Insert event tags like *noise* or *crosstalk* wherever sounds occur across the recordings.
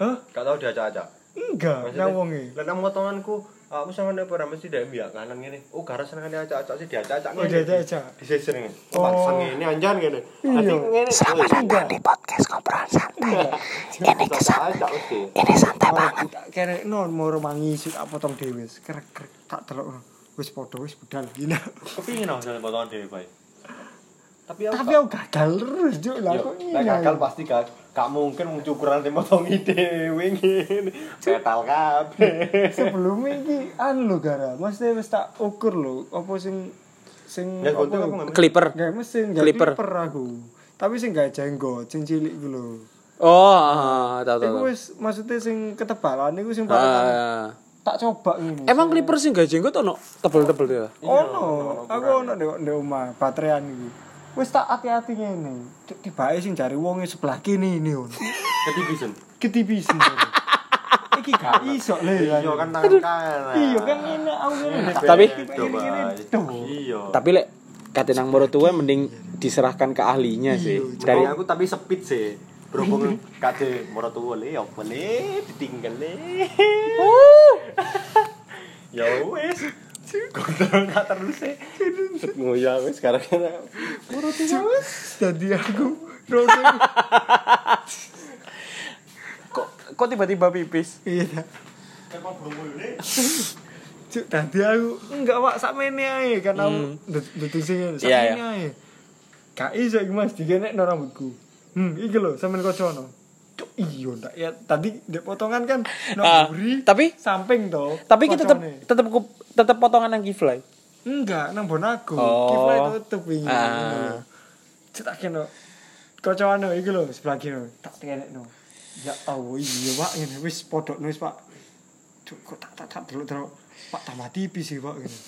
Hah? Gak tau diacak-acak. Enggak, nang wonge. Lah nang potonganku, aku sama nek ora mesti dek biak kanan ngene. Oh, gara seneng diacak-acak sih diacak-acak Oh, diacak-acak. Disisir ngene. Oh. Pasang ngene anjan ngene. Iya. Nanti ngene. Selamat Wih, datang di podcast ngobrolan santai. Ini kesan, ini santai Ora banget. kere non moro mangi sik tak potong dhewe. wis. Krek krek tak delok. Wis padha wis budal gila. Kepingin aku jalan potongan dhewe bae. Tapi aku Tapi aku gagal terus, Juk. Lah Yo, kok ngene. gagal pasti gak gak mungkin wong cukuran sing motongi dhewe ngene. Metal kabeh. sebelum iki anu lho gara. Mesti wis tak ukur lho apa sing sing Ya apa? Clipper. Gak mesin, gak Clipper. clipper aku. Tapi sing gak jenggot, sing cilik iku lho. Oh, ah, tahu tahu. Iku wis maksudnya sing ketebalan iku sing paling Ah, tak coba ini. emang clipper sih gak jenggot ono tebel-tebel ya? ono, aku ono ndek ndek omah baterean iki. Wis tak hati-hati ngene. Tibake sing jari wonge sebelah kene ini on. Ketipisen. Ketipisen. iki gak iso le. Iya kan tangan kanan. Iya kan ngene aku ngene. Tapi. Iya. tapi lek kate nang tua mending diserahkan ke ahlinya sih. Dari Dari aku tapi speed sih. Berhubung kate morotu le ya apa le ditinggal le. Ya wes. Gondol gak terus sih. Ngoyak wes sekarang kan. Morotu wis dadi aku. Rono. kok kok tiba-tiba pipis? Iya. Emang belum mulai. Cuk, tadi aku enggak Pak sakmene ae kan aku Hmm. Iya, sakmene ae. Gak iso iki Mas digenekno rambutku. Hmm, iki lho sampean kocono. Iya ndak ya tadi dek potongan kan no Ah, buri tapi- samping to. Tapi kita tetep kocone. tetep tetep potongan nang kifly. enggak nang bonaku. Oh. Kifla tutup iki. Ah. Cuk tak kene. Kocono iki lho sebelah kiri tak kenekno. Ya Allah iya Pak ngene wis podokno wis Pak. Kok tak tak tak delok-delok. Pak tambah tipis sih Pak ngene.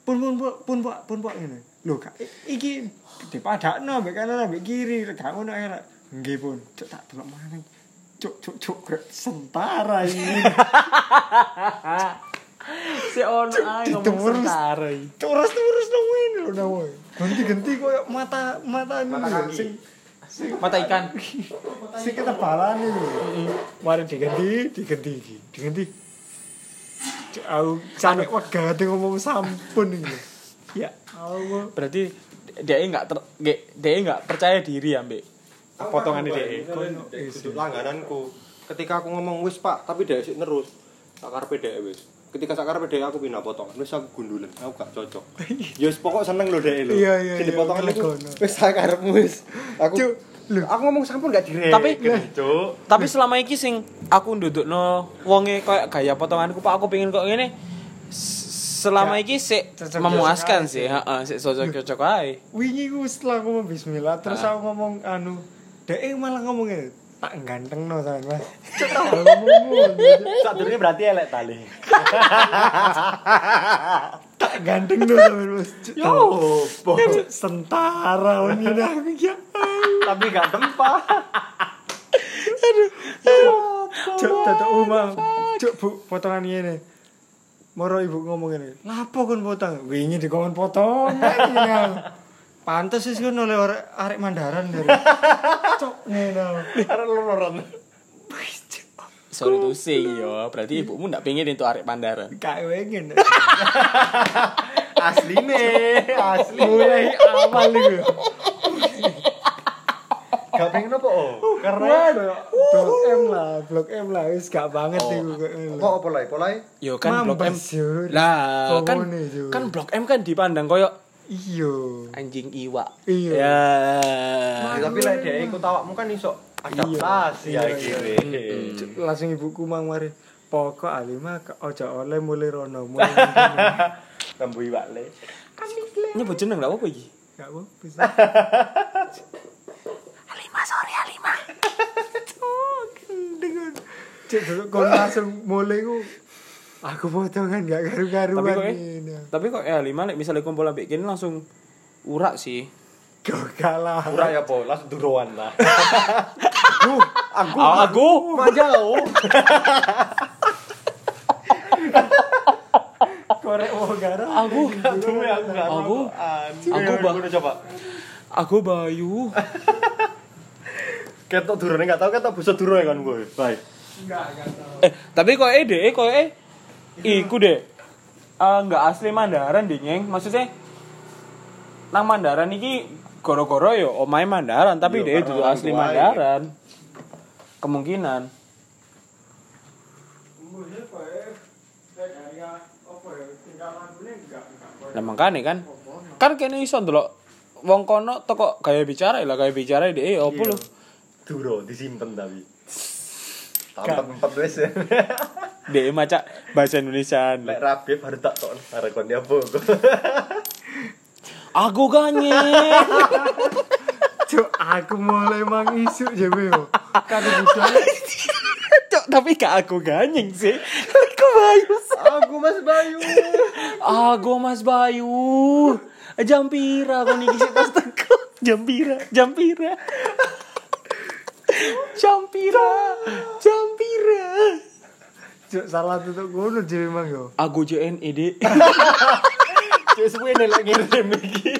Pun pun pun pun Pak pun Pak ngene. Lho kak iki dipadakno ambek kanan ambek kiri gak ngono ae Rek. Nggih pun. Cuk tak delok maneh. Cuk cuk cuk sentara ini. *laughs* Si ono ae ngomong sentara. Terus terus nang ngene lho nang. Ganti-ganti koyo mata mata ini Mata sing sing Mata ikan. sing ketebalan ini. Mari diganti, diganti iki. Diganti. Cuk, Aku sampe wegah ate ngomong sampun iki. Ya Allah. Berarti dia enggak ter ge- dia enggak percaya diri ambek potongan dia. Duduk langgananku. Ketika aku ngomong wis Pak, tapi dia sik terus. Tak karepe dhek wis. Ketika sak karepe dhek aku pindah potongan, wis aku gundulan. Aku gak cocok. *laughs* Ya wis pokok seneng lho dhek lho. Iya, iya, Sing iya, dipotongan iku ngelegono. wis sak karepmu wis. Aku Cuk, aku ngomong sampun gak direk. Tapi- Cuk. Tapi selama iki sing aku ndudukno wonge kayak gaya potonganku Pak aku pengen kok ngene. S- Selama Ya, iki sik cocok-cocok memuaskan sih, heeh, sik cocok-cocok ae. Wingi ku setelah ngomong bismillah terus Ah. aku ngomong anu Dek malah ngomongnya tak ganteng no sama mas. Tak ngomongmu. Sadurunge berarti elek tali. tak ganteng no sama mas. Yo. Cuk, Sentara ini aku ya. Tapi gak tempat. Cuk tetek omah. Cuk bu potongan ini. Moro ibu ngomong ini. Lapo kon potong? Wingi dikon potong. Pantes sih kan oleh arek arek mandaran dari. Cuk ngene. Arek lororan. Sorry to say yo, berarti ibumu ndak pengen itu arek pandaran. Kayak wengen. Asline, asli. Mulai awal itu. Gak pengen apa oh? Karena Waduh, blok M lah, blok M lah, wis gak banget itu. kok apa lah, polai? Yo kan blok M. Lah, kan kan blok M kan dipandang koyo Iyo. anjing iwa. Iya. Ya. Tapi lah dia ikut awakmu kan iso adaptasi ya. Cuk, Langsung ibuku mang mari. Pokok alima ojo oleh mulai rono mulai *laughs* ngene. Lembu iwak le. Nyebut jeneng ndak apa iki? Gak apa bisa. *laughs* Halima, sorry. Dengan cek dulu kau langsung mulai ku. Aku potongan gak garu-garuan Tapi kok eh, ini. tapi kok ya Halima lek misalnya kumpul ambek kene langsung urak sih. Kau kalah. Ora ya po, langsung duruan lah. Aku aku Majau. Korek mau gara. aku ya aku Aku aku Coba, bang coba. aku Bayu. Ketok durane gak tau ketok bisa durane kan gue. Baik. Enggak, enggak tahu. Eh, tapi kok eh deh, kok eh iku deh. Eh enggak asli Mandaran deh, Nyeng. Maksudnya nang Mandaran iki goro-goro yo omahe Mandaran, tapi Yo, deh itu asli Mandaran. Kemungkinan. Kayak kayak apa ya? Ini. Lah makane kan. Kan kene iso ndelok wong kono teko gaya bicara lah gaya bicara deh opo Iya. lho. Duro disimpen tapi. Tempat-tempat wis. Deh maca bahasa Indonesia. Lek rabi baru tak tok arek kon dia apa. *laughs* Aku ganye. *laughs* Cuk, aku mulai mang isu jebe yo. Kan budaya *laughs* Cok, tapi gak aku ganyeng sih. Aku Bayu. Aku Mas Bayu. Aku Mas Bayu. Jampira kau niki sik tas teko. Jampira, Jampira. Jampira, Jampira. Cuk, salah tutup ngono jebe mang yo. Aku JNE, Dik. Cek suwe nek lek ngirim iki.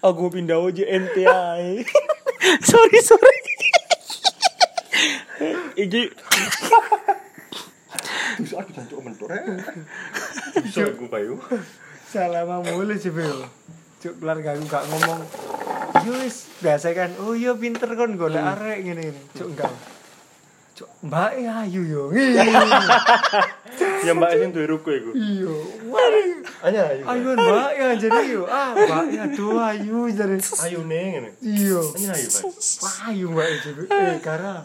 Aku pindah JNT ae. *laughs* sorry, sorry. Iki Terus aku jancuk mentur. Bisa aku Bayu. Salah mang mulai yo. Cuk, keluarga aku gak ngomong. Yo wis biasa kan. Oh iya pinter kon golek arek ngene ngene. Cuk, enggak. Cuk, Mbak Ayu yo. *laughs* Ya Mbak sing duwe ruko iku. Iya. Mari. Hanya ayu. Ayo Mbak ya jadi yo. Ah, Mbak ya tuh ayu jadi. Ayu nih ngene. Iya. Hanya ayu, Pak. Wah, ayu Mbak itu. Eh, Kara.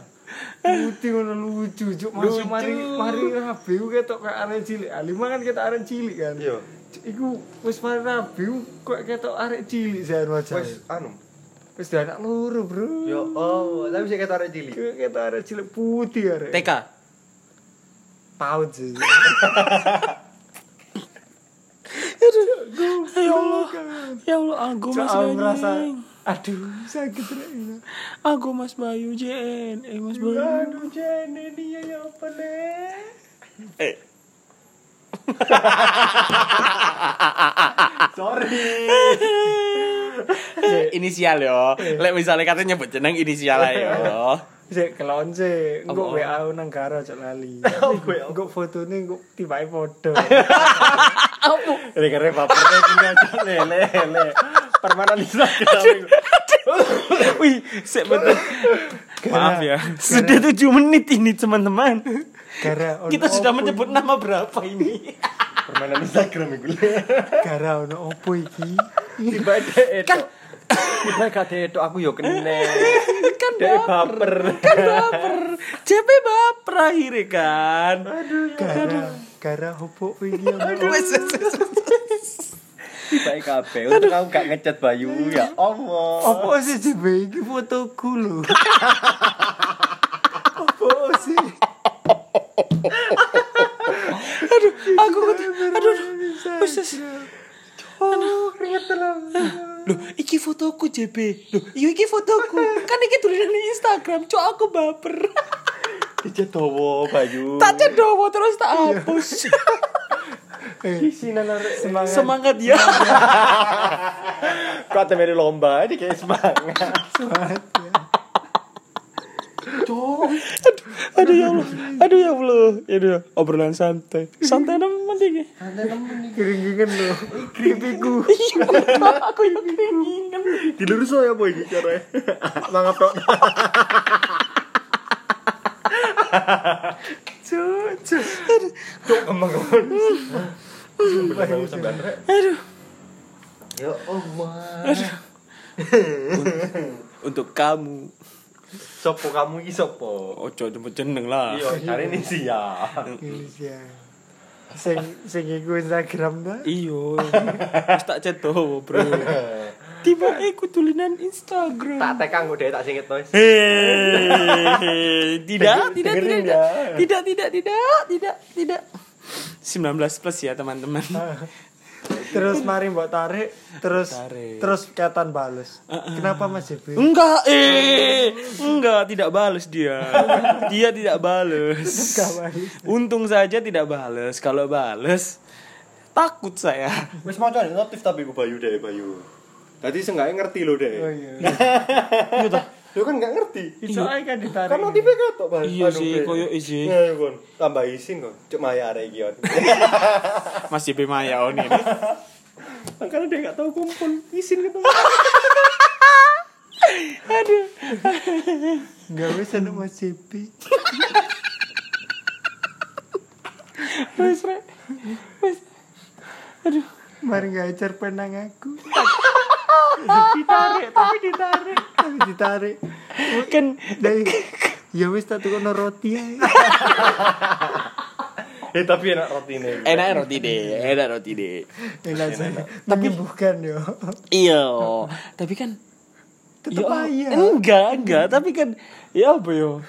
Putih ngono lucu, cuk. Masuk Lucu. mari mari rabi ketok kayak arek cilik. Ah, lima kan kita arek cilik kan. Iya. Iku wis mari rabi kok ketok arek cilik saya wajah. Wis anu. Wis anak loro, Bro. Yo oh, tapi sik ketok arek cilik. Ketok arek cilik putih arek. TK. Paut sih. Ya Allah. Ya Allah, aku Mas aku Bayu. merasa aduh sakit rek. Aku Mas Bayu JNE, Mas Bayu. Aduh, jene dia ya apa nih? Eh, *laughs* Sorry. *laughs* inisial yo. Lek misalnya katanya nyebut jeneng inisial ae yo. Sik kelon sik, engko Apa? WA aku nang karo cok lali. *laughs* Engko fotone engko tibae foto. Ini karena bapernya punya cok lele lele. Permanen Instagram. Wih, sik betul. Maaf ya. Sudah 7 menit ini teman-teman. Gara ono Kita sudah opo menyebut nama berapa ini? Permainan Instagram iku. gara ono opo iki? Tiba dek Kan tiba gak itu aku yo kene. kan Dek baper. Kan baper. JP baper akhirnya kan. Gara gara opo iki? *laughs* ono Wes, wes, wes, wes. Tiba kabeh untuk aku gak ngecat Bayu ya Allah. Opo sih jebe iki fotoku lho. *laughs* Opo sih? Aduh, aku kudu aduh. Wes, wes. Oh, keringet telang. Loh, iki JP. Loh, iya iki fotoku. Kan iki tulisan di Instagram. Cok aku baper. *laughs* Dicat dawa Bayu. tak cedowo terus tak hapus. *laughs* Eh, semangat. Semangat ya. *laughs* Kok ate meri lomba ini kayak semangat. Semangat. ya. Aduh ya Allah. Aduh ya Allah. Aduh, obrolan santai. Santai nemen iki. Keringingan lho. Pipiku. Aku yang keringingan. Dilurus ya iki caranya? Mangap tok. Cuk, cuk. Rek. Aduh. Ya Allah. *laughs* Untuk kamu. Sopo kamu iki sopo? Ojo jemput jeneng lah. Iya, cari ini sih ya. Indonesia. Sing sing iku Instagram ta? Iyo. Wis tak cedowo, Bro. Tiba aku tulisan Instagram. Tak tekan kok deh tak singit noise. Hei, tidak, tidak, tidak, ya. tidak, tidak, tidak, tidak, tidak. 19 plus ya teman-teman. Terus mari mbok tarik, terus Tarik. terus ketan bales. Kenapa Mas JB? Enggak, eh, enggak, tidak balas dia. Dia tidak bales. Untung saja tidak balas. Kalau balas, takut saya. Wis maca notif tapi ku Bayu deh Bayu. Tadi seenggaknya ngerti lo deh. Oh iya. Iya Lu kan nggak ngerti. Iso ae kan ditarik. Kan notifnya ketok, Bang. Iya Anu, sih, koyo isi. Ya, Kon. Tambah isin kok. Cuk maya arek iki. On. *laughs* Mas JP Maya on ini. Makanya *laughs* dia nggak tahu kumpul isin ketemu. *laughs* Enggak bisa nek Mas JP. Wis rek. Wis. Aduh. Mari ngajar penang aku. *laughs* ditarik, tapi ditarik, tapi *laughs* ditarik. Kan Dari ya wis tak tukono roti ae. *laughs* Eh tapi enak roti ini. enak roti deh, enak roti deh. Enak sih. Menyembuhkan yo. Iya, tapi kan Tetep ya, aja. Enggak, enggak, tapi kan ya apa yo?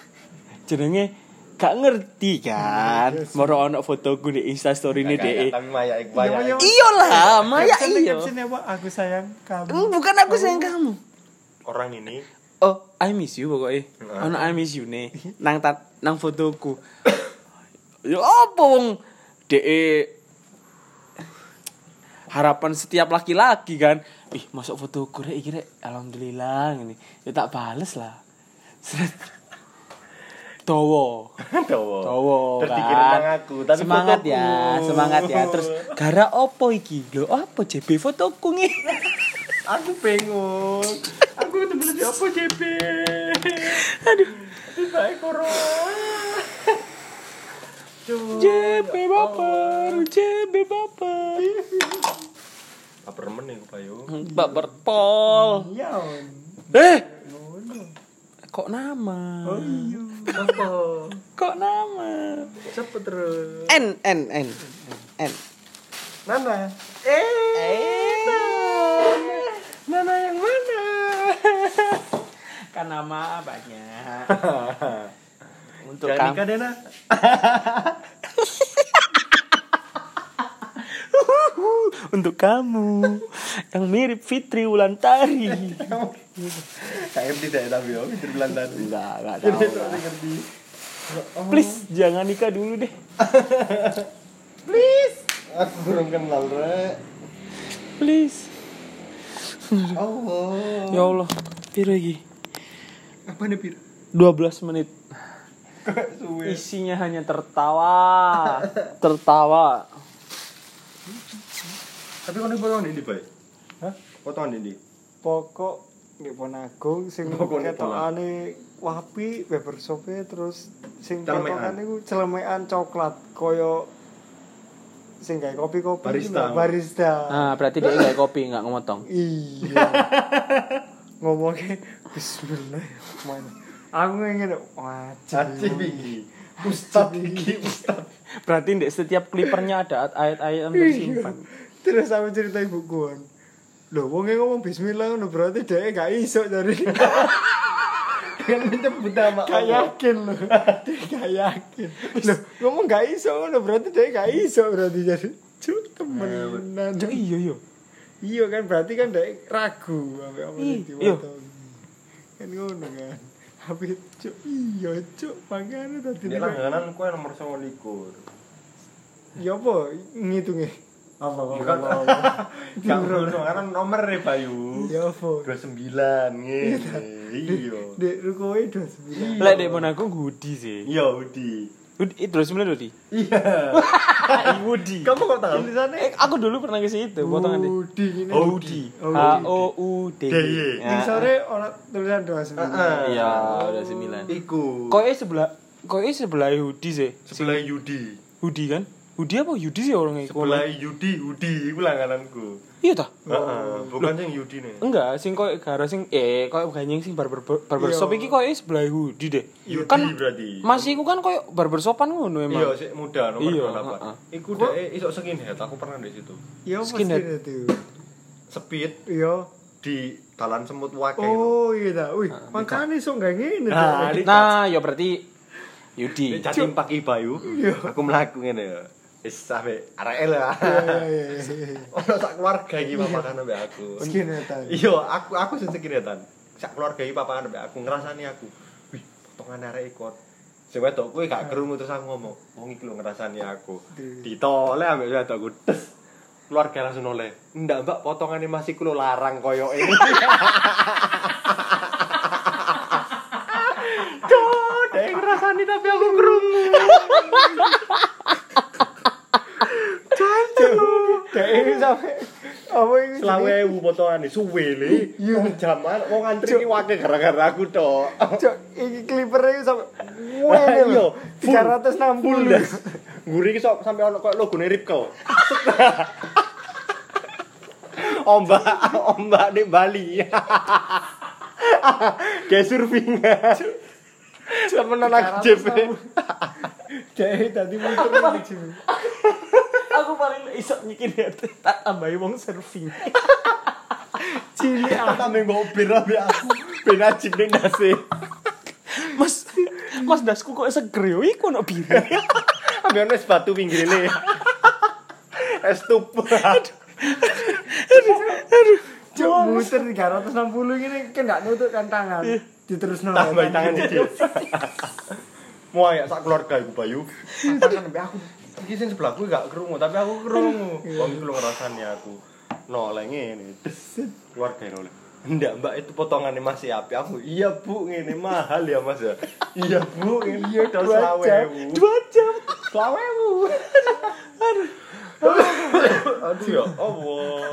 Jenenge gak ngerti kan. Moro ono fotoku di Insta story ini deh. Iya, iya. Iya lah, Maya iya. Aku sayang kamu. Hmm, Bukan aku sayang kamu. Orang ini Oh, I miss you pokoknya. Ono I miss you nih. Nang tat, nang fotoku. Ya apa wong DE harapan setiap laki-laki kan. Ih, masuk fotoku rek iki rek. Alhamdulillah ngene. Ya tak bales lah. Towo. Dawa. *laughs* Towo Terus kan. dikirim nang aku, tapi semangat fotoku. ya, semangat ya. Terus *laughs* gara opo iki? Lho, apa JB fotoku nih? *laughs* Aku bingung. Aku di apa JP? Aduh. Baik corona. JB baper, JB baper. Apa remen nih payu? Baper pol. On. Eh, kok nama? Oh iya. Kok nama? Cepet terus. N N N N. Nana. Eh, Nana yang mana? kan nama banyak. *laughs* Untuk Jangan kamu. nikah deh Untuk kamu yang mirip Fitri Wulantari. Kayak tidak tapi yo, mikir bulan tadi. Enggak, enggak tahu. lah. Please jangan nikah dulu deh. *laughs* Please, Aku belum kenal rek. please. Allah. Ya Allah, piro iki? Apa nih Pir? 12 menit. Isinya hanya tertawa. tertawa. Tapi kan potongan ini baik. Hah? Potongan ini. Pokok nggih pon agung sing ketokane wapi barbershop terus sing Celemekan. potongane ku celemekan coklat koyo sing gawe kopi-kopi Barista. ku, barista. Nah, berarti dia enggak kopi, enggak ngomotong. Iya. *laughs* Ngomongnya bismillah. Mana? Aku wajib. Caci iki. Ustad iki, ustad. Berarti di setiap klipernya ada ayat-ayat yang tersimpan. Terus aku cerita ibu gue. Loh, wong ngomong bismillah ngono berarti dia gak iso dari Dengan menyebut nama gak yakin loh. Dia gak yakin. Loh, ngomong gak iso ngono berarti dia gak iso berarti jadi cuk temenan. Cuk, iya iya. Iya kan berarti kan dia ragu apa apa iya. Kan ngono kan. Tapi cuk iya cuk makanya tadi Di langganan kue nomor 29. Ya apa ngitungnya? Apa Bukan. apa. apa. *laughs* Gak ngono, karena nomor e Bayu. Ya apa? 29 ngene. Iya. Dek rukoe 29. Lek dek mon aku Hudi sih. Iya, Udi. Hudi itu 29 Hudi. Iya. *laughs* Hudi. Kamu kok tahu? Tulisannya Eh, aku dulu pernah ke situ, potongan deh. Udi ini. Udi. Oh, H. O U D. D, Y. Yang sore ono tulisan 29. Heeh. Iya, udah 9. Iku. Koe sebelah Koe sebelah Hudi sih. sebelah Yudi. Hudi kan? Hudi apa Yudi sih orangnya? Sebelah Yudi, Udi iku langgananku. Iya tah? Heeh, bukan yang Yudi nih. Enggak, sing koe gara sing eh koe ganyeng sing barber barbershop Iya. iki koe sebelah Hudi deh. Yudi Kan berarti. Mas iku kan koe barbershopan ngono Iya, emang. sik muda nomor Iya, 28. heeh. Iku dek iso skinhead, aku pernah di situ. Ya apa Skinhead. Speed Iya. di dalan semut wake. Oh iya dah. Wih, makanya sok gak ngene. Nah, Nah, ya berarti Yudi. Jatim pagi Bayu. Aku mlaku ngene ya. Wis sampe arek lah. Iya iya iya. *laughs* Ono sak keluarga iki papakan ambek aku. Skinheadan. Iya, aku aku sing sekinetan. Sak keluarga iki papakan ambek aku ngrasani aku. Wih, potongan arek ikut. Sing wedok kuwi gak krungu terus aku ngomong, wong iki lho ngrasani aku. Ditoleh ambek wedokku. Des. Keluarga langsung oleh. Ndak, Mbak, potongannya masih kulo larang koyo ini. *laughs* ngrasani tapi aku krungu. *laughs* Dek ini sampe apa ini? Selawe ewu potongane suwe le. Wong jaman wong antri iki wake gara-gara aku tok. Cok, iki clipper-e sampe Wah, Iya, full. 360 Full das. Nguri iki sok sampe ono koyo logone Ripkel. *laughs* ombak, ombak di Bali. *laughs* Kayak surfing. Temenan aku JP. Dek *laughs* tadi muter ning sini. Aku iso nyikin ya tak tambahi wong surfing. *laughs* Cilik ah. Tambah ngopir ambek aku. Ben ajib ning nase. Mas Mas dasku kok seger yo iku ono biru. *laughs* Ono es batu pinggirne. *laughs* Es tup. Cok, muter 360 ini kan gak nutut kan tangan. Diterusno. Tambah tangan siji. Mau ya sak keluarga iku Bayu. Ambek aku. Iki sing sebelahku gak krungu, tapi aku krungu. *laughs* Wong iku ngrasani aku. Noleh ngene. Des. Keluarga ini oleh. Enggak mbak itu potongannya masih api aku iya bu ini mahal ya mas ya iya bu ini iya udah dua selawe jam. Dua jam. selawe bu *laughs* aduh ya Allah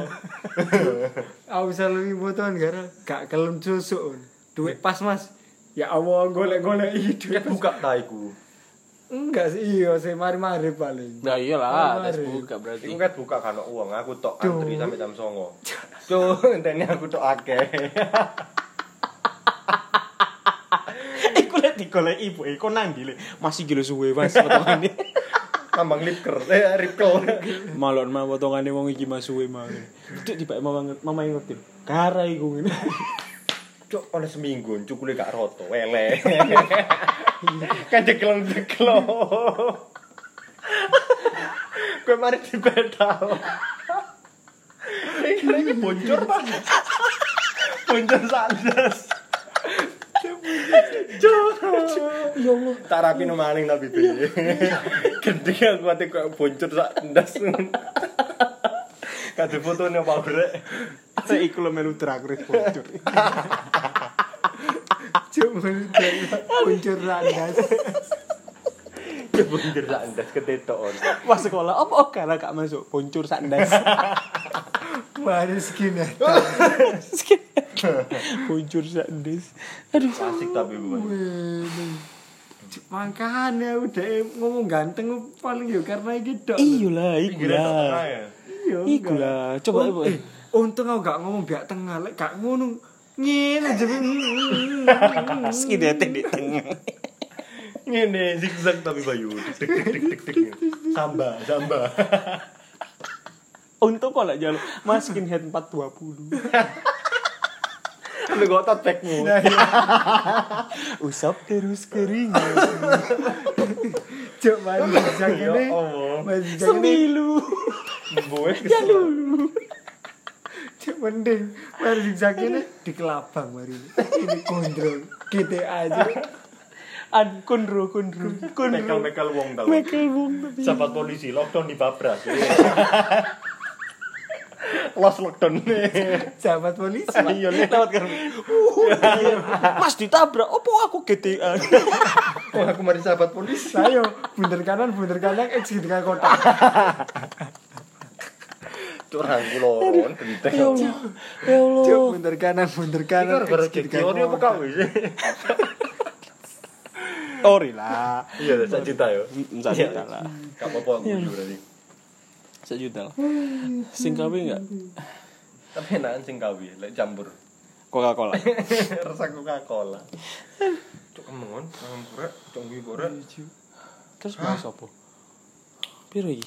Aku bisa lebih potongan gara gak kelem susuk. Duit pas Mas. Ya Allah golek-golek iki duit. Buka taiku Enggak sih iya sih mari-mari paling. Nah iyalah, tes mari. buka berarti. Iku ket buka kan uang aku tok antri sampai jam 09.00 Cuk, *laughs* entene aku tok akeh *laughs* Iku lek digolek ibu iku nang ndi le? Masih gila suwe Mas *laughs* potongane. tambang lipker eh ripkel Malon mah potongane wong iki mas suwe mah. Cuk tiba mama mama ngerti. Kara iku ngene. Cuk, oleh seminggu cukule gak roto, wele. *laughs* kan jeklong jeklong. *laughs* Gue mari di pedal. Ini lagi boncor pak. Boncor sandas. Ya Allah. Tak rapi no maling tapi bi. Gendeng aku ate kok boncor sandas. Kadhe fotone apa brek. Saya iku lo melu terakhir bocor. *laughs* Cuma muncul randas. Ya boncor sandas ketetok. Pas sekolah apa kara gak masuk boncor sandas. Mari skin ya. boncor sandas. Aduh. Asik tapi bukan. Makanya udah ngomong ganteng paling yo karena iki dok. Iya lah, iku Lah. ya. Iya. Iku lah. Coba Un- ibu. eh, untung aku gak ngomong biak tengah lek gak ngono ngene aja. Skinhead di tengah. Ngene zigzag tapi Bayu. Dik dik dik dik. dik. Samba, samba. Untung kok lek jaluk Mas skinhead 420. Lu kok tote bagmu. Usap terus keringat. Cuk zigzag Ya ini. Mari zigzag ini. Semilu. Gue Ya lulu. Cuk mending zigzag ini di kelabang mari. Ini kontrol GTA aja. Ad kundro kundro kundro. Mekel-mekel wong tau. Mekel wong tapi. Sahabat polisi lockdown di Babras. *laughs* Los lockdown. *laughs* Sahabat polisi. Iya nih. Lewat kan. Mas ditabrak. Opo aku GTA. Kok *laughs* aku mari sahabat polisi. Ayo, bunder kanan, bunder kanan, X gitu kan kotak. Curang kuloron genteng. Ya Allah. Ya Allah. Cuk, bunder kanan, bunder Iki kanan, gara-gara X gitu teori apa kau sih? Ori lah. Iya, sak juta yo. Satu juta lah. Gak apa-apa aku berarti. Satu juta lah. Sing kawe enggak? Tapi enakan sing kawi, lek campur. *laughs* Coca-Cola. Rasa Coca-Cola. Cuk kemongon, mangan pura, cuk kuwi pura. Terus bahas apa? Piro iki?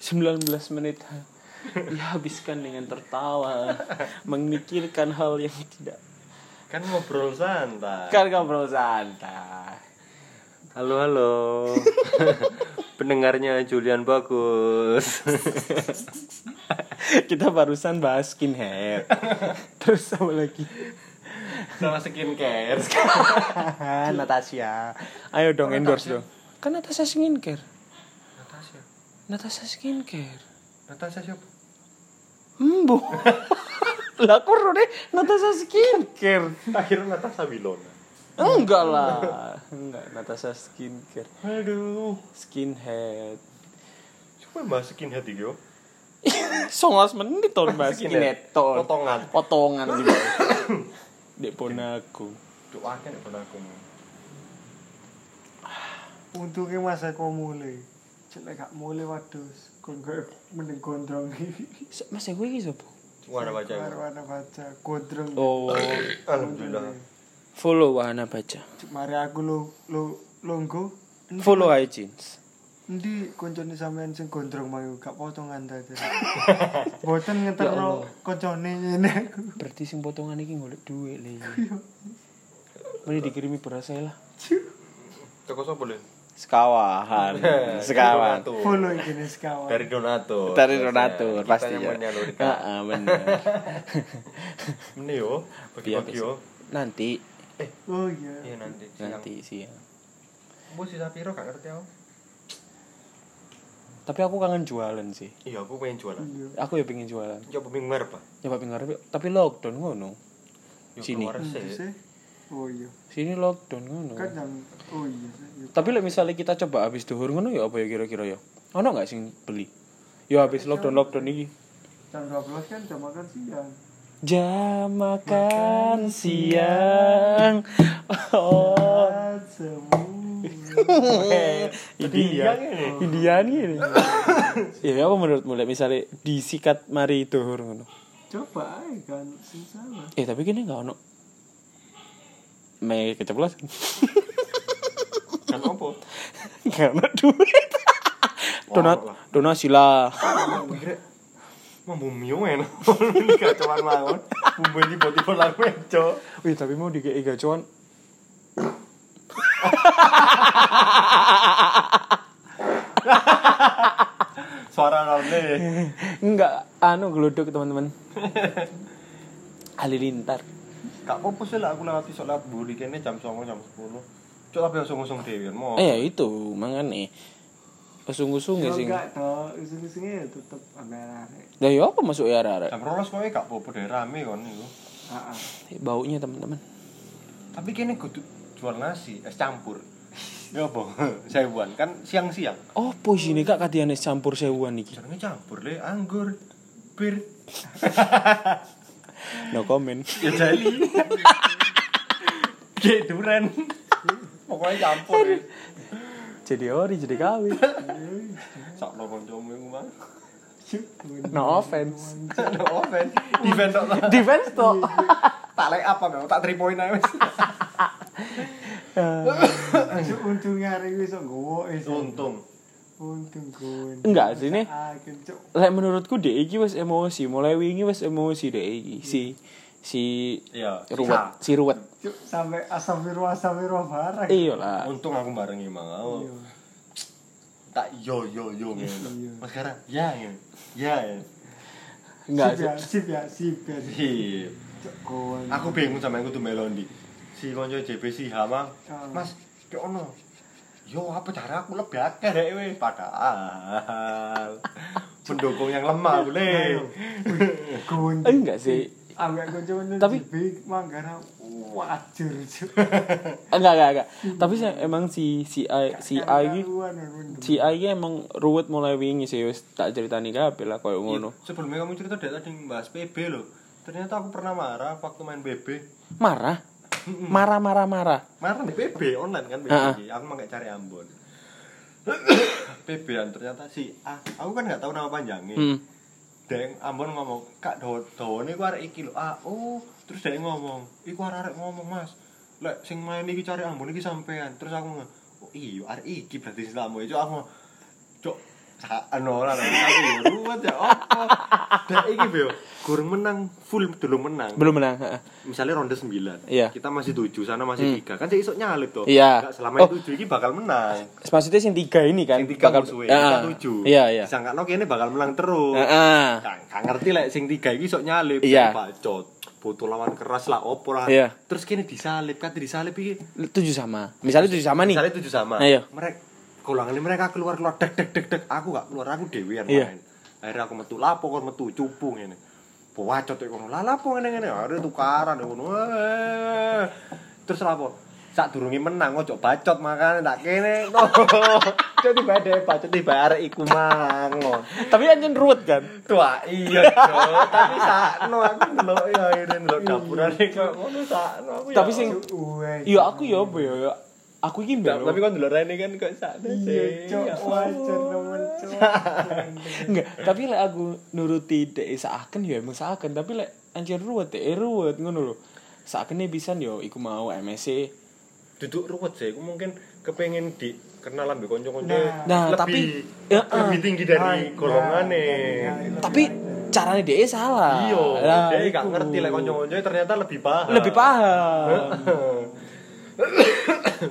19 menit dihabiskan dengan tertawa *laughs* memikirkan hal yang tidak Kan ngobrol santai. kan ngobrol santai Halo halo. *laughs* Pendengarnya Julian bagus. *laughs* kita barusan bahas skinhead *laughs* terus apa lagi Sama skincare. *laughs* Natasha ayo dong endorse dong kan Natasha skincare Natasha. Natasha skincare Natasha siapa? embo lah kok Natasha skincare Tak kira Natasha Wilona. Enggak lah. Enggak, Natasha skincare. Aduh. Skinhead. Coba bahas skinhead iki yo. *laughs* Songas menit ton Mas Skinhead. skinhead ton. Potongan. Potongan gitu. Dek ponaku. Cuk akeh nek aku. *sighs* Untungnya masa kau mulai. Cek gak mulai waduh. Kon gak mending gondrong. Se- *laughs* Mas gue iki sapa? Warna baca. Warna baca gondrong. Oh, *coughs* Alhamdulillah. Follow Wahana baca. Mari aku lo lo longgo. Follow iTunes. Endi koncone sampean sing gondrong mau gak potongan ta. *laughs* Boten ngeterno koncone ngene aku. Berarti sing potongan iki golek duit le. Mari dikirimi beras ae lah. Toko sapa le? Sekawahan. Sekawan. *laughs* Follow iki nih sekawan. Dari donatur. Dari donatur pasti ya. Heeh, bener. *laughs* Ini yo, bagi-bagi yo. Nanti Oh iya. Iya nanti. Siang. nanti siang. Bu si Sapiro gak ngerti aku. Tapi aku kangen jualan sih. Iya, aku pengen jualan. Iya. Aku ya pengen jualan. Coba minggu ngarep, Pak. Nyoba pengen ngarep, tapi lockdown ngono. Yo, Sini. Hmm, sih. sih. Oh iya. Sini lockdown ngono. Kan yang oh iya. sih. Tapi lek misalnya kita coba habis duhur ngono ya apa ya kira-kira ya? Ono nggak sing beli? Ya habis lockdown lockdown iki. Jam 12 kan jam makan siang. Jam makan siang. Oh. Semua. Indian Indian ini. Ya *laughs* apa menurut mulai misalnya disikat mari ngono. Coba kan sing salah. Eh tapi gini nggak ono. Me keceplosan. Kan apa? *laughs* Nggak ono duit. Donat donasi lah. Mau bumi men. Ini *laughs* kacauan banget. Bumbu ini tiba-tiba lagu eco. Wih tapi mau dikei gacuan. *laughs* Suara nolne. Enggak, anu geluduk teman-teman. *laughs* Halilintar. Gak apa-apa sih lah aku lewati sholat buri kene jam 09.00 jam 10. Cuk tapi usung-usung dhewe mau. Eh ya itu, mangane. Usung-usung ya Yo sing. enggak toh, iseng-isengnya ya tetep ambil-ambil. Lah ya apa masuk ya arek Jam 12 kowe gak apa-apa deh rame kon niku. Heeh. Baunya teman-teman. Tapi kene kudu jual nasi, es campur. Ya apa? *laughs* Sewuan kan siang-siang. Oh, posisi ini kak katiane campur sewuan iki. Jenenge campur le anggur bir. *laughs* No comment. Ya jali. *laughs* Kayak duren. Pokoknya campur. Jadi ori, jadi kawin. Sak lo kancamu iku mah. No offense. No offense. Defend tok. Defense tuh. Tak lek apa memang tak 3 point ae wis. Cuk, untungnya hari ini sok gowo. Untung. Untung gowo. Enggak, sini. Ah, kencuk. Lek menurutku dek iki wis emosi, mulai wingi wis emosi dek iki. Si si Iya. ruwet, si ruwet. Sampai asam biru asam biru barang. Iya lah. Untung aku barengi mau. Iya. Tak yo yo yo ngene. Iya. Mas sekarang ya ngene. Ya ya. Enggak Sip ya, sip ya, sip ya. Iya. Cuk, gowo. Aku bingung sama aku tuh melondi. Si konco JB si Hama. Ah. Mas, ki ono. Yo apa cara aku lebih akeh dek weh padahal *laughs* pendukung yang lemah boleh. Enggak sih. Ambek kanca Tapi- Tapi manggara wajur cuk. Enggak, enggak, enggak. Tapi saya emang si si A si A iki Karuan, aduh. si iki emang ruwet mulai wingi sih wis tak ceritani kabeh lah koyo ngono. Iya, Sebelumnya kamu cerita dari tadi bahas PB loh. Ternyata aku pernah marah waktu main BB. Marah. Marah marah marah. Marah di PB online kan BB. Aku mah kayak cari Ambon. *coughs* PB an ternyata si A. Aku kan nggak tahu nama panjangnya. Hmm. Deng Ambon ngomong, "Kak ini ku arek iki lho." Ah, oh, terus dia ngomong, "Iku arek ngomong, Mas. Lek sing main iki cari Ambon iki sampean." Terus aku ngomong, "Oh iya, arek iki berarti selamu." Itu aku anu ora tapi ruwet ya apa. Dek iki yo kurang menang full belum menang. Belum menang. Misalnya ronde 9. Iya. Kita masih 7, sana masih 3. Kan saya isok nyalip tuh. Iya. Enggak selama Oh. 7 iki bakal menang. Maksudnya sing tiga ini kan Sing 3 bakal Heeh. kita 7. Iya, iya. Disangkano kene bakal menang terus. Heeh. Gak, gak ngerti lek sing 3 iki sok nyalip. Iya. Bacot. Butuh lawan keras lah opo lah. Iya. Terus kene disalip, kan disalip iki. Tujuh sama. Misalnya tujuh sama nih. Misalnya 7 sama. Ayo. Mereka kulangan mereka keluar keluar dek dek dek dek aku gak keluar aku dewean Iya. main akhirnya aku metu lapo kon metu cupu ngene bawacot kono lah lapo ngene ngene ada tukaran ngono Eh. terus lapo sak durunge menang ojo bacot makane tak kene no cok tiba deh bacot tiba arek iku mangon Tapi anjen ruwet kan. tua iya tapi sakno aku ndelok ya ini ndelok dapurane kok ngono sakno aku ya Tapi sing iya aku ya apa ya. ya. Aku iki mbak. tapi kok ndelok rene kan kok sakno Iya, sih cok. Ya Wajar Allah. nemen, cok. *laughs* Enggak, tapi lek aku nuruti dek seakan ya emang seakan, tapi lek anjir ruwet dek ruwet ngono lho. Sakene pisan yo iku mau MSC. duduk ruwet sih aku mungkin kepengen di kenal ambek kanca-kanca Nah. Nah, lebih tapi ya, lebih tinggi dari golongane Tapi caranya dek salah. iya Lah, dia gak ngerti lek kanca-kanca ternyata lebih paham Lebih paham.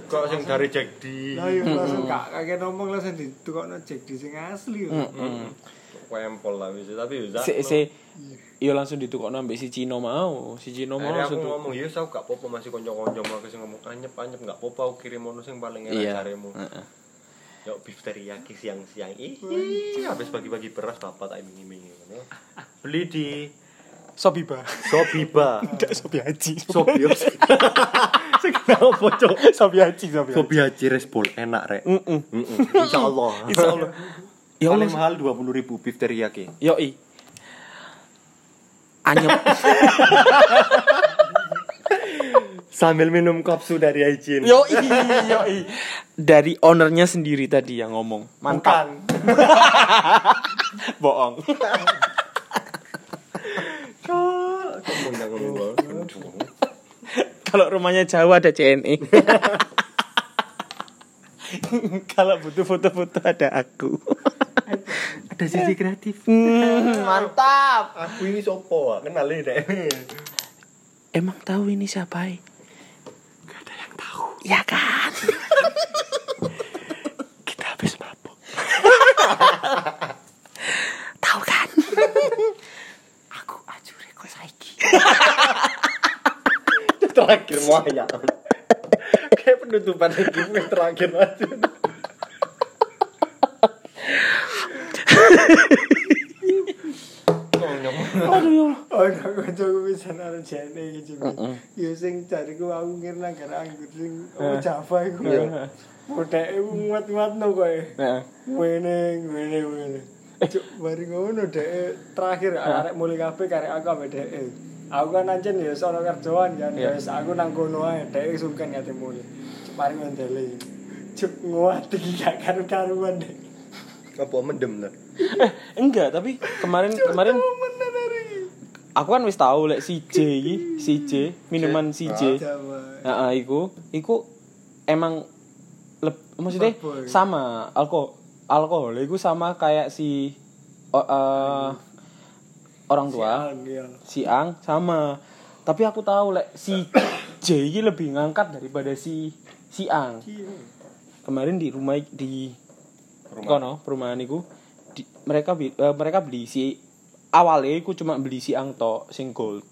Kok sing dari Jack di Lah yo langsung gak kakek ngomong langsung ditukokno Jack di sing asli yo. Heeh. Wempol lah bisa tapi bisa Si si Iya langsung ditukokno ambek si Cino mau. Si Cino mau aku langsung tuh. ngomong, ya aku gak apa-apa masih konco-konco mau sing ngomong anyep anyep gak apa-apa aku kirim ono sing paling enak Iya. jaremu. Heeh. Yuk beef teriyaki siang-siang. Ih, habis bagi-bagi beras bapak tak iming-iming ngono. Beli di Sobiba. Sobiba. *laughs* Enggak Sobi Haji. Sobi. *laughs* Kenapa, *laughs* Cok? Sobi Haji, Sobi Haji. Sobi Haji Respol enak rek. Heeh. Heeh. Insyaallah. *laughs* Insyaallah. Ya Paling Allah. mahal 20.000 beef teriyaki. Yoi. Anyep. *laughs* Sambil minum kopsu dari Aijin. Yoi, yoi. Dari ownernya sendiri tadi yang ngomong. Mantap. Bukan. Bohong. Yang ngomong. Kalau rumahnya jauh ada CNE. *laughs* Kalau butuh foto-foto ada aku. *laughs* Ada sisi kreatif. Hmm, mantap. Aku ini sopo, kenalin deh. Emang tahu ini siapa? Gak ada yang tahu. Ya kan? *laughs* Kita habis mabuk. tahu kan? Aku ajure kok saiki. Terakhir muaya. *laughs* Kayak penutupan lagi yang terakhir aja. Aduh ya Allah. Oh, kancaku bisa naro jene iki Cuk. Yo sing jariku aku ngira gara anggur sing oh Java iku. Iya. Modeke muat-muatno kowe. Nah, Wene, wene, wene. Cuk, bari ngono dek terakhir arek mulai kabeh karek aku ambek dek. Aku kan ancen ya sono kerjaan kan, Iya. wis aku nang kono ae, dek sungkan mulai. Cuk mari ngenteli. Cuk nguat iki gak karu-karuan dek. Apa mendem lah? eh, enggak, tapi kemarin kemarin aku kan wis tahu lek si J iki, si J, minuman si J. Nah, iku, iku emang leb, maksudnya ya? sama alkohol alkohol iku sama kayak si o- eh, orang tua. Siang, iya. si Ang sama. Tapi aku tahu lek si J ini lebih ngangkat daripada si si Ang. Iya. kemarin di rumah di Rumah. kono perumahan iku di, mereka eh, mereka beli si awalnya iku cuma beli si Ang tok sing gold.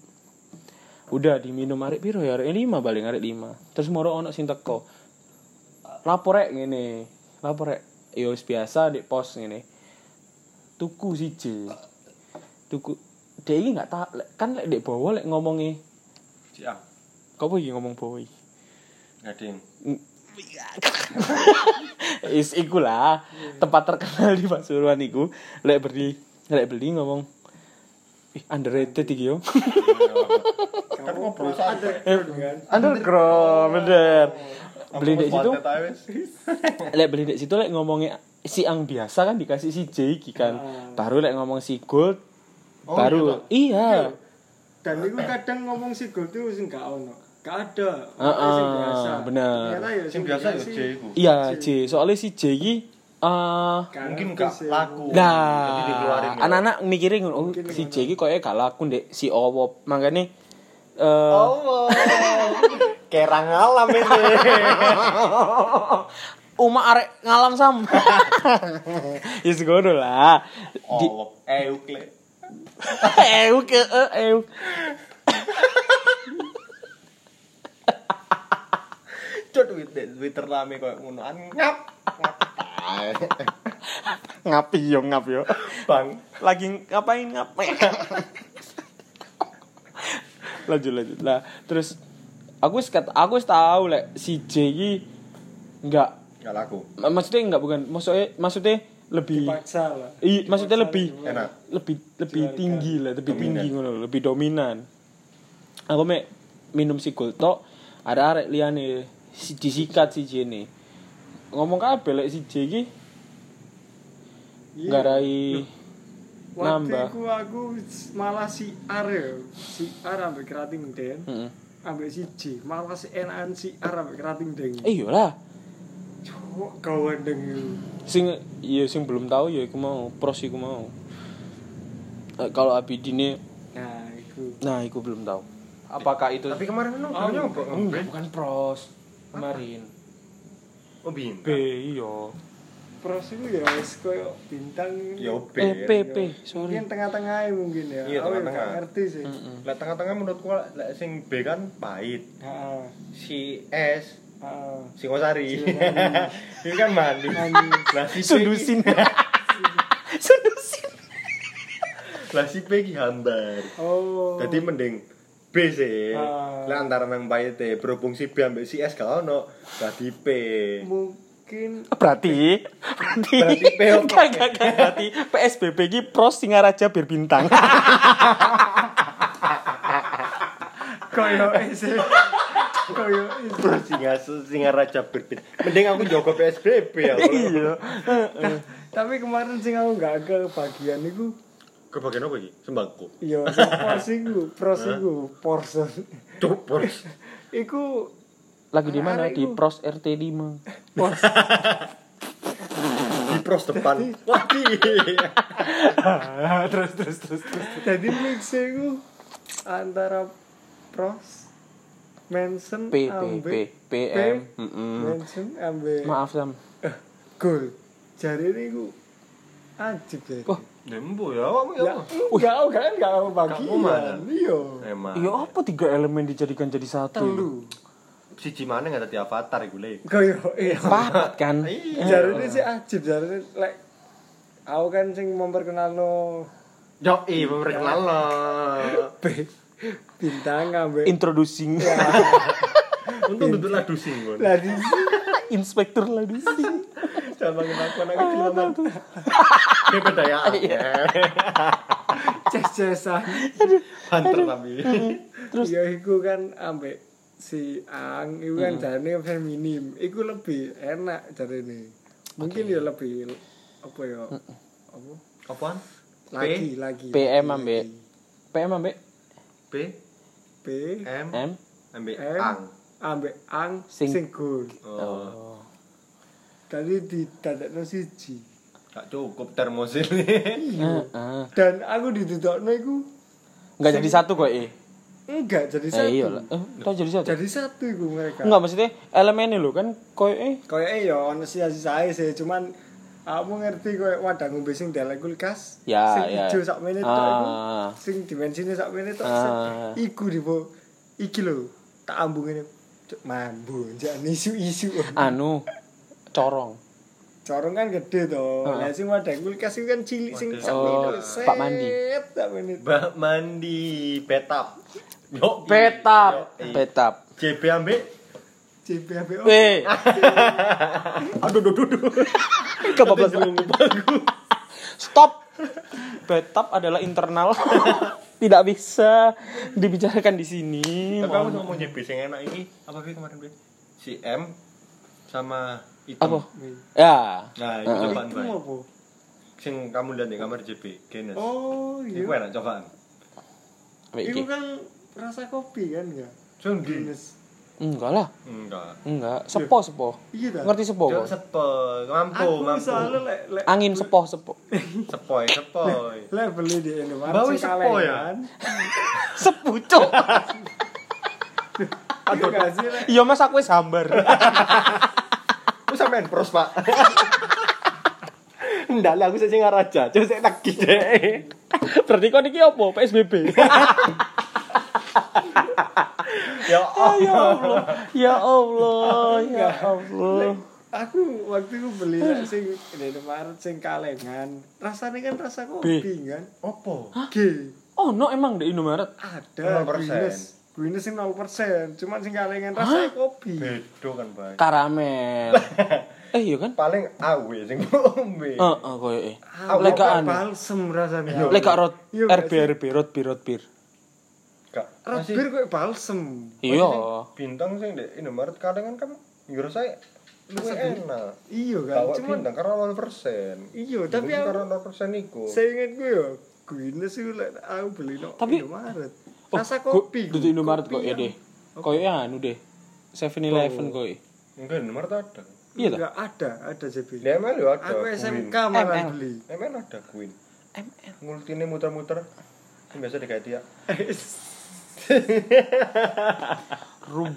Udah diminum arek piro ya? Arek lima balik arek lima. Terus moro ono sing teko. Lapor rek ngene lapor rek. Yo wis biasa di pos ngene. Tuku si J. Tuku dia ini nggak tak kan lek dek bawa lek ngomongi Siang. kok iki ngomong iki? Gading. *laughs* is iku lah tempat terkenal di Pasuruan iku lek beli lek beli ngomong ih underrated iki yo Kan ngobrol santai. kan. underground bener beli di situ *laughs* lek beli di situ lek ngomongnya si ang biasa kan dikasih si J iki kan Ah. baru lek ngomong si gold Oh, baru iya Dan itu kadang ngomong si gold itu sing gak ono. Gak ada. Heeh, Sing biasa. bener. Ternyata ya Sing biasa ya si- J iya J soalnya si J iki eh Gak Mungkin ngerti gak sih. laku. Nah, ya. anak-anak mikirin oh, si ngono. J iki koyo gak laku ndek si Owo. Makanya eh Oh. Kerang alam ini. *laughs* Uma arek ngalam sam. *laughs* ya segono lah. Di Oh, eukle. euk eh, euk. Cuk Twitter Twitter rame koyo ngono. An- Ngap. Ngap. *laughs* Ngapi yo ngap yo. Bang. Lagi ngapain ngap. *laughs* lanjut lanjut lah. Terus aku wis ket- aku wis tahu lek si J iki enggak Enggak laku. mak- maksudnya enggak bukan maksudnya maksudnya lebih Dipaksa lah. i, maksudnya Dipaksa lebih gimana? Enak. lebih lebih Juara. tinggi lah lebih Dominan. tinggi ngono lebih dominan aku mek minum si tok ada arek liane si disikat si J ini ngomong kabeh lek si J iki Iya. garai Waktu nambah. itu aku malah si R ya. Si R ambek kerating den. Heeh. Ambek si J. Malah si enakan si R ambek kerating den. iya lah Cuk, gawandeng itu. sing iya sing belum tahu ya iku mau pros iku mau Eh, kalau Abidine Nah, itu. nah iku belum tahu apakah itu Tapi kemarin kan Oh, nyoba enggak bukan pros kemarin Oh, bin. B iya Pros itu ya wis koyo bintang. Ya B. eh P P Mungkin sorry tengah-tengah mungkin ya. Iya, Aku tengah-tengah. nggak ngerti sih. Mm-mm. Lah tengah-tengah menurutku lek sing B kan pahit. Heeh. Si S Heeh. Singosari. Singosari. Ini kan mandi. Lah si sundusin *laughs* sundusin Lah si P ki hambar. Oh. Jadi mending B sih. Ah. Lah antara nang pahit berhubung si B ambek si S gak ono. Berarti P. mungkin berarti berarti Berarti P? Gak, gak, gak, berarti PSBB ini pros Singaraja bir bintang *laughs* koyo sih. Koyo Bro, singa singa raja berbeda. Mending aku jaga PSBB ya. iya Tapi kemarin sing aku nggak ke bagian itu Kebagian apa iki? Sembako. Iya, pros iku, pros iku. Cuk, bos. Iku lagi di mana di pros RT 5 Porsche. Di pros depan. Wah, iya. *laughs* terus terus terus terus Jadi mix iku antara pros Manson P P P Mm-mm. Manson ambek maaf sam Gold. Jari ini iku ajib deh. Wah. Dembo ya, kamu ya. Ya, enggak, enggak, enggak aku Kamu mana? bagian. Iya. Emang. iya apa tiga elemen dijadikan jadi satu Telu. Siji mana nggak tadi avatar iku le. Koyo iya. papat kan Iya. Jari ini sih ajib, jari ini like aku kan sing memperkenal no Yo, i memperkenal lo. *laughs* B bintang ambek introducing *laughs* Untung duduk lah dusing kon. lah di *laughs* inspektur lagi Jangan panggil aku anak kecil aman. *laughs* Dia beda ya. ces-cesan. Banter tapi. Terus? ya iku kan ambek si Ang iku kan jarine feminim. Iku lebih enak jarine. Mungkin ya lebih apa ya? Apa? Apaan? Lagi, lagi. PM ambek PM ambek P P M M ambek M Ang. ambek Ang Sing- sing gold. Oh. Tadi di dadakno siji. Gak cukup termos ini. Iya. Heeh. Dan aku didudukno iku Enggak jadi satu kok eh. enggak jadi satu. Eh iya lah. Eh, jadi satu. Jadi satu iku mereka. Enggak maksudnya elemennya lo kan koyo eh Kayaknya ya ono sisa-sisae sih, cuman aku ngerti koyo wadah ngombe sing dalam kulkas. Ya, sing ya. ijo sak menit tok iku. Ah. Sing dimensine sak menit tok. Ah. Iku di bo iki lho, tak ambung ini. Mambu, jangan isu-isu. anu corong. Corong kan gede to. Ah. Lah sing wadah kulkas itu kan cilik sing sak Oh, menit. Pak Mandi. menit. Bak mandi petap. Yo. Petap, petap. JB ambek CPHBO. Eh, *laughs* aduh duh duh duh. kebablas Stop. Petap adalah internal. *laughs* Tidak bisa dibicarakan di sini. Tapi aku ngomong JB sing enak ini apa sih kemarin Be? Si M sama itu. Apa? Ya. Nah, itu Heeh. cobaan Itu apa? Sing kamu lihat di kamar JB, Guinness. Oh, iya. Iku enak cobaan. Itu kan rasa kopi kan ya? Di. Guinness. Enggak lah. Enggak. Enggak. Sepo sepo. Iya dah. Ngerti sepo? Yo sepo, mampu, Aku mampu. lek lek Angin sepo sepo. *laughs* Sepoy. lek beli di Indomaret Bawa sing sepo ya? *laughs* kalengan. Sepucuk. Aduh gak sih lek. Iya Mas aku wis hambar. Aku *laughs* sampean pros, Pak. Ndak lah aku sing ngaraja, cuma saya tak gede. Berarti kok niki apa? PSBB. Ya ya Allah. Allah. Ya Allah. Ya Allah. Lek, aku waktu itu beli lek sing di Indomaret sing kalengan. Rasanya kan rasa kopi kan. Opo? G. Oh, no emang di Indomaret. Ada 5%. Guinness. guine sing 0%, cuman sing kalengan rasanya kopi. Bedo kan, Bay. Karamel. *laughs* eh iya kan? Paling awe sing ngombe. Heeh koyoke. Aku Lek anu. balsem rasanya. Lek gak rot Iya, RB? RB rot bir rot bir. Gak. Rot Masih bir kayak balsem. Iya. bintang sing di Indomaret kadang kan yo saya luwih enak. Iya kan, Bawa cuman bintang karena 0%. iya tapi aku karena 0% iku. saya ingat gue ya guine sih lek aku beli no Tapi- Indomaret. Oh, Rasa kopi. Duduk Indomaret kok ya deh. Koyoke anu deh. 7-Eleven koyo. Enggak Indomaret ada. Iya. Enggak ada, ada JB. Di ML yo ada. Aku. SMK malah beli. ML ada Queen. ML. Multine muter-muter. Yang biasa digawe dia. *laughs* Rum.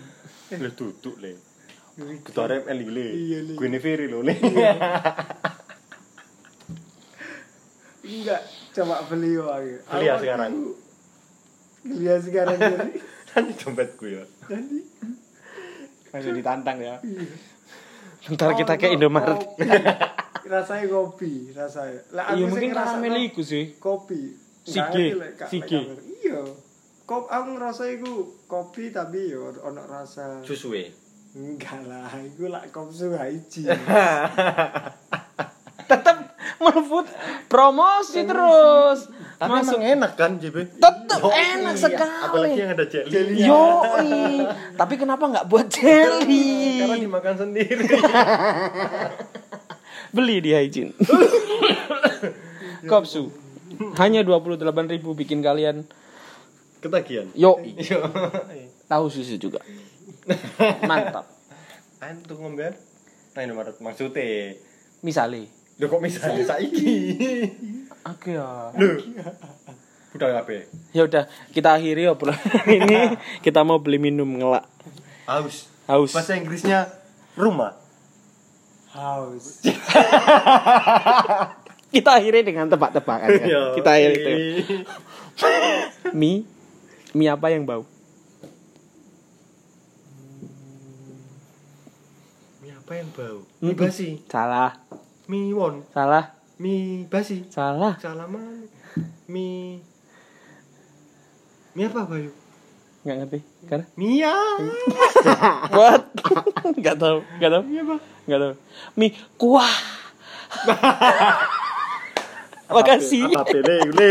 Le tutuk le. Ketua ML iki le. Iya, Le. Queen Ferry lo le. *laughs* Enggak, coba beli wae. Beli ya sekarang? *laughs* Beli ya sekarang jadi. Nanti dompetku ya. Jadi Langsung ditantang ya. iya. Bentar kita ke Oh, Indomaret. kopi. rasanya kopi, rasanya. Lah Iya mungkin sing ngerasakno karamel iku sih. kopi. Sige, sige. Iya. Kop aku ngerasa iku kopi tapi yo ono rasa Susuwe. enggak lah, iku lak kopsu haiji. *laughs* Tetep melebut promosi terus. Tapi Masuk emang enak kan JB? tetep enak Apalagi sekali. yang ada jelly. Yo, tapi kenapa nggak buat jelly? Karena dimakan sendiri. *laughs* Beli di Haijin. *laughs* Kopsu. Hanya 28.000 bikin kalian Ketagihan. yo *laughs* Iya. tahu susu juga. *laughs* Mantap. Kan tuh ngombe. Nah Indomaret maksudnya. Misale. Lho kok misalnya *laughs* saiki? Oke ya. Lho. Udah kabeh. Ya udah, kita akhiri obrolan ini. Kita mau beli minum ngelak. Haus. Haus. Bahasa Inggrisnya rumah. Haus. Kita akhiri dengan tebak-tebakan ya. Iya. Kita akhiri itu. Mie. Mie apa yang bau? Mie apa yang bau? Mie basi. Salah. Mie won. Salah. Mie basi. Salah. Salah mana? Mie Mie apa Bayu? Nggak ngerti. Karena Mia. What? Nggak tahu. Nggak tahu. Mie apa? Nggak tahu. Mie kuah. Makasih. Apa le.